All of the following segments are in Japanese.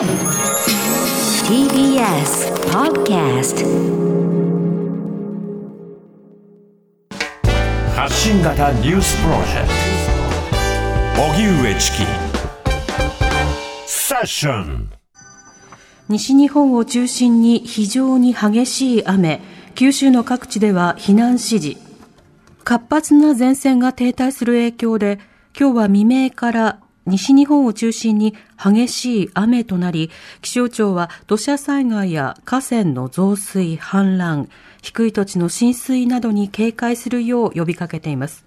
TBS Podcast 発信型ニュースプロジェクト。荻上チキ。セッション。西日本を中心に非常に激しい雨。九州の各地では避難指示。活発な前線が停滞する影響で今日は未明から西日本を中心に激しい雨となり、気象庁は土砂災害や河川の増水、氾濫、低い土地の浸水などに警戒するよう呼びかけています。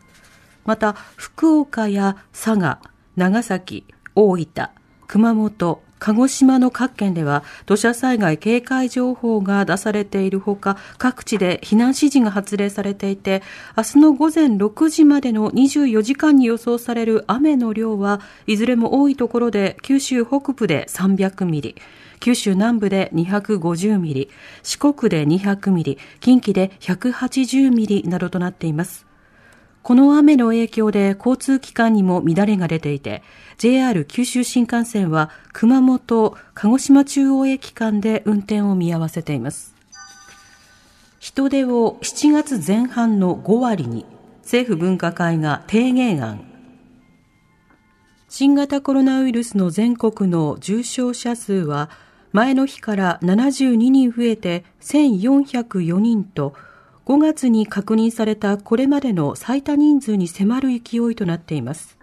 また、福岡や佐賀、長崎、大分、熊本、鹿児島の各県では土砂災害警戒情報が出されているほか、各地で避難指示が発令されていて、明日の午前6時までの24時間に予想される雨の量はいずれも多いところで九州北部で300ミリ、九州南部で250ミリ、四国で200ミリ、近畿で180ミリなどとなっています。この雨の影響で交通機関にも乱れが出ていて、JR 九州新幹線は熊本、鹿児島中央駅間で運転を見合わせています。人手を7月前半の5割に、政府分科会が提言案。新型コロナウイルスの全国の重症者数は、前の日から72人増えて1404人と、5月に確認されたこれまでの最多人数に迫る勢いとなっています。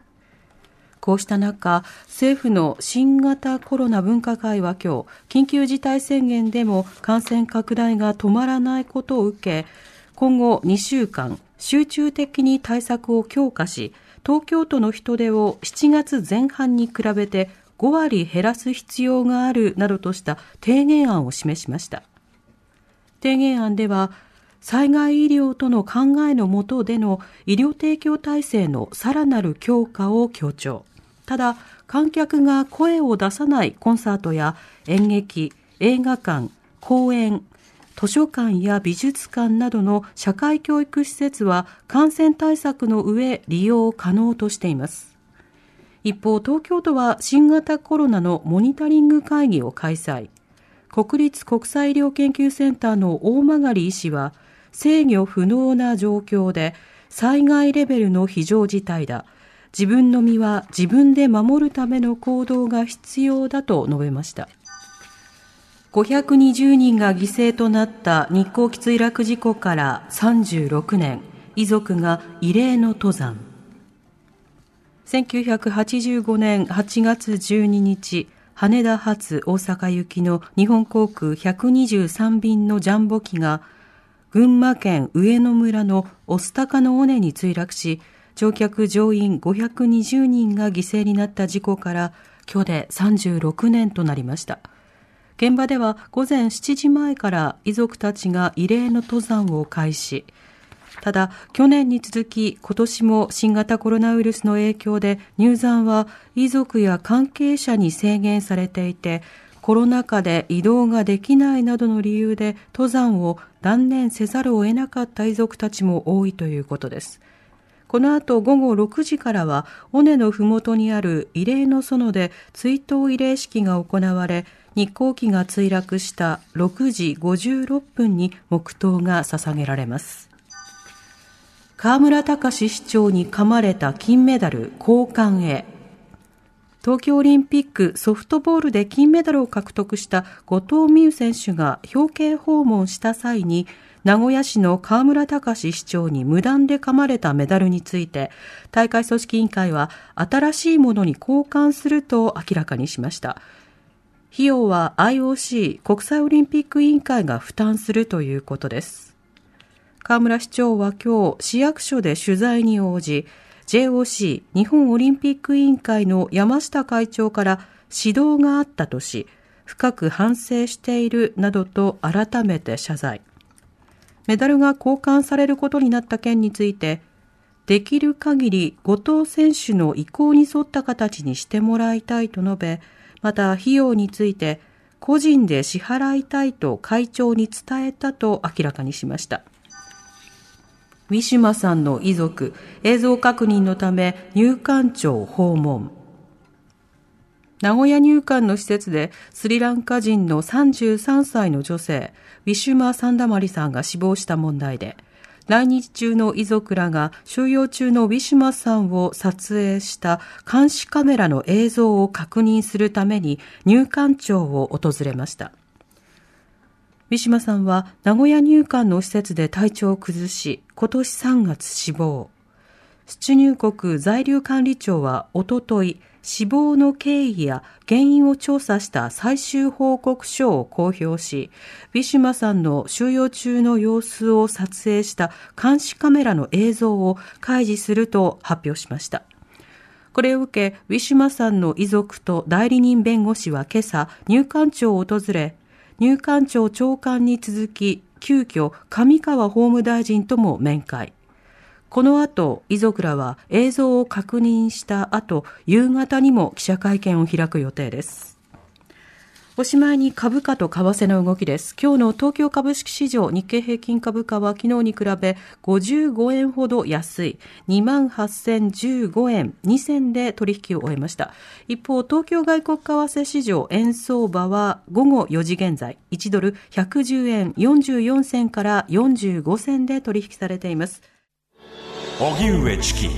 こうした中、政府の新型コロナ分科会は今日、緊急事態宣言でも感染拡大が止まらないことを受け、今後2週間、集中的に対策を強化し、東京都の人出を7月前半に比べて5割減らす必要があるなどとした提言案を示しました。提言案では、災害医療との考えのもとでの医療提供体制のさらなる強化を強調。ただ、観客が声を出さないコンサートや演劇、映画館、公演、図書館や美術館などの社会教育施設は感染対策の上利用可能としています。一方、東京都は新型コロナのモニタリング会議を開催。国立国際医療研究センターの大曲医師は、制御不能な状況で災害レベルの非常事態だ。自分の身は自分で守るための行動が必要だと述べました。520人が犠牲となった日航機墜落事故から36年、遺族が異例の登山。1985年8月12日、羽田発大阪行きの日本航空123便のジャンボ機が群馬県上野村の御巣鷹の尾根に墜落し、乗客乗員520人が犠牲になった事故から今日で36年となりました。現場では午前7時前から遺族たちが異例の登山を開始。ただ、去年に続き今年も新型コロナウイルスの影響で入山は遺族や関係者に制限されていて、コロナ禍で移動ができないなどの理由で登山を断念せざるを得なかった遺族たちも多いということです。この後午後6時からは尾根のふもとにある慰霊の園で追悼慰霊式が行われ日航機が墜落した6時56分に黙祷が捧げられます河村隆市長に噛まれた金メダル交換へ東京オリンピックソフトボールで金メダルを獲得した後藤美優選手が表敬訪問した際に名古屋市の河村隆市長に無断で噛まれたメダルについて大会組織委員会は新しいものに交換すると明らかにしました。費用は IOC 国際オリンピック委員会が負担するということです。河村市長は今日市役所で取材に応じ JOC 日本オリンピック委員会の山下会長から指導があったとし、深く反省しているなどと改めて謝罪。メダルが交換されることになった件について、できる限り後藤選手の意向に沿った形にしてもらいたいと述べ、また費用について個人で支払いたいと会長に伝えたと明らかにしました。ウィシュマさんの遺族、映像確認のため入管庁訪問。名古屋入管の施設でスリランカ人の33歳の女性、ウィシュマ・サンダマリさんが死亡した問題で、来日中の遺族らが収容中のウィシュマさんを撮影した監視カメラの映像を確認するために入管庁を訪れました。ウィシュマさんは名古屋入管の施設で体調を崩し、今年3月死亡。出入国在留管理庁はおととい、死亡の経緯や原因を調査した最終報告書を公表し、ウィシュマさんの収容中の様子を撮影した監視カメラの映像を開示すると発表しました。これを受け、ウィシュマさんの遺族と代理人弁護士は今朝、入管庁を訪れ、入管庁長官に続き、急遽、上川法務大臣とも面会。この後、遺族らは映像を確認した後、夕方にも記者会見を開く予定です。おしまいに株価と為替の動きです。今日の東京株式市場日経平均株価は昨日に比べ55円ほど安い28,015円2銭で取引を終えました。一方、東京外国為替市場円相場は午後4時現在1ドル110円44銭から45銭で取引されています。荻上チキ